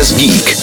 Express Geek.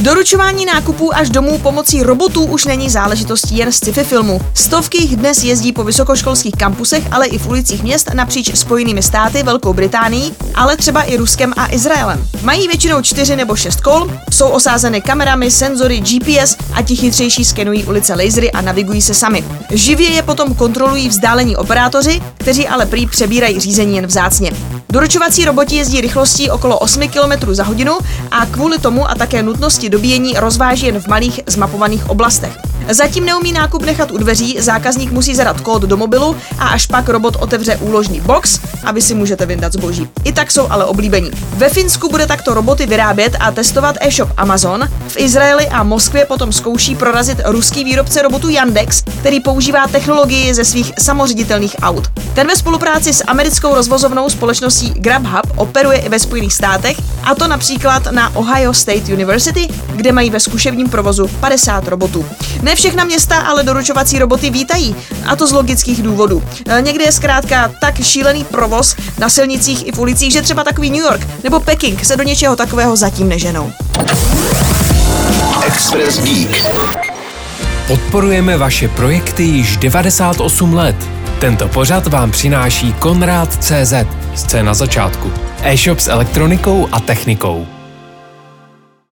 Doručování nákupů až domů pomocí robotů už není záležitostí jen sci-fi filmu. Stovky jich dnes jezdí po vysokoškolských kampusech, ale i v ulicích měst napříč Spojenými státy, Velkou Británií, ale třeba i Ruskem a Izraelem. Mají většinou čtyři nebo šest kol, jsou osázeny kamerami, senzory, GPS a ti chytřejší skenují ulice lasery a navigují se sami. Živě je potom kontrolují vzdálení operátoři, kteří ale prý přebírají řízení jen vzácně. Doručovací roboti jezdí rychlostí okolo 8 km za hodinu a kvůli tomu a také nutnosti dobíjení rozváží jen v malých zmapovaných oblastech. Zatím neumí nákup nechat u dveří, zákazník musí zadat kód do mobilu a až pak robot otevře úložný box a vy si můžete vyndat zboží. I tak jsou ale oblíbení. Ve Finsku bude takto roboty vyrábět a testovat e-shop Amazon. V Izraeli a Moskvě potom zkouší prorazit ruský výrobce robotu Yandex, který používá technologii ze svých samoředitelných aut. Ten ve spolupráci s americkou rozvozovnou společností Grubhub operuje i ve Spojených státech, a to například na Ohio State University, kde mají ve zkušebním provozu 50 robotů. Ne všechna města ale doručovací roboty vítají, a to z logických důvodů. E, někde je zkrátka tak šílený provoz na silnicích i v ulicích, že třeba takový New York nebo Peking se do něčeho takového zatím neženou. Express Geek. Podporujeme vaše projekty již 98 let. Tento pořad vám přináší Konrad CZ, scéna začátku. E-shop s elektronikou a technikou.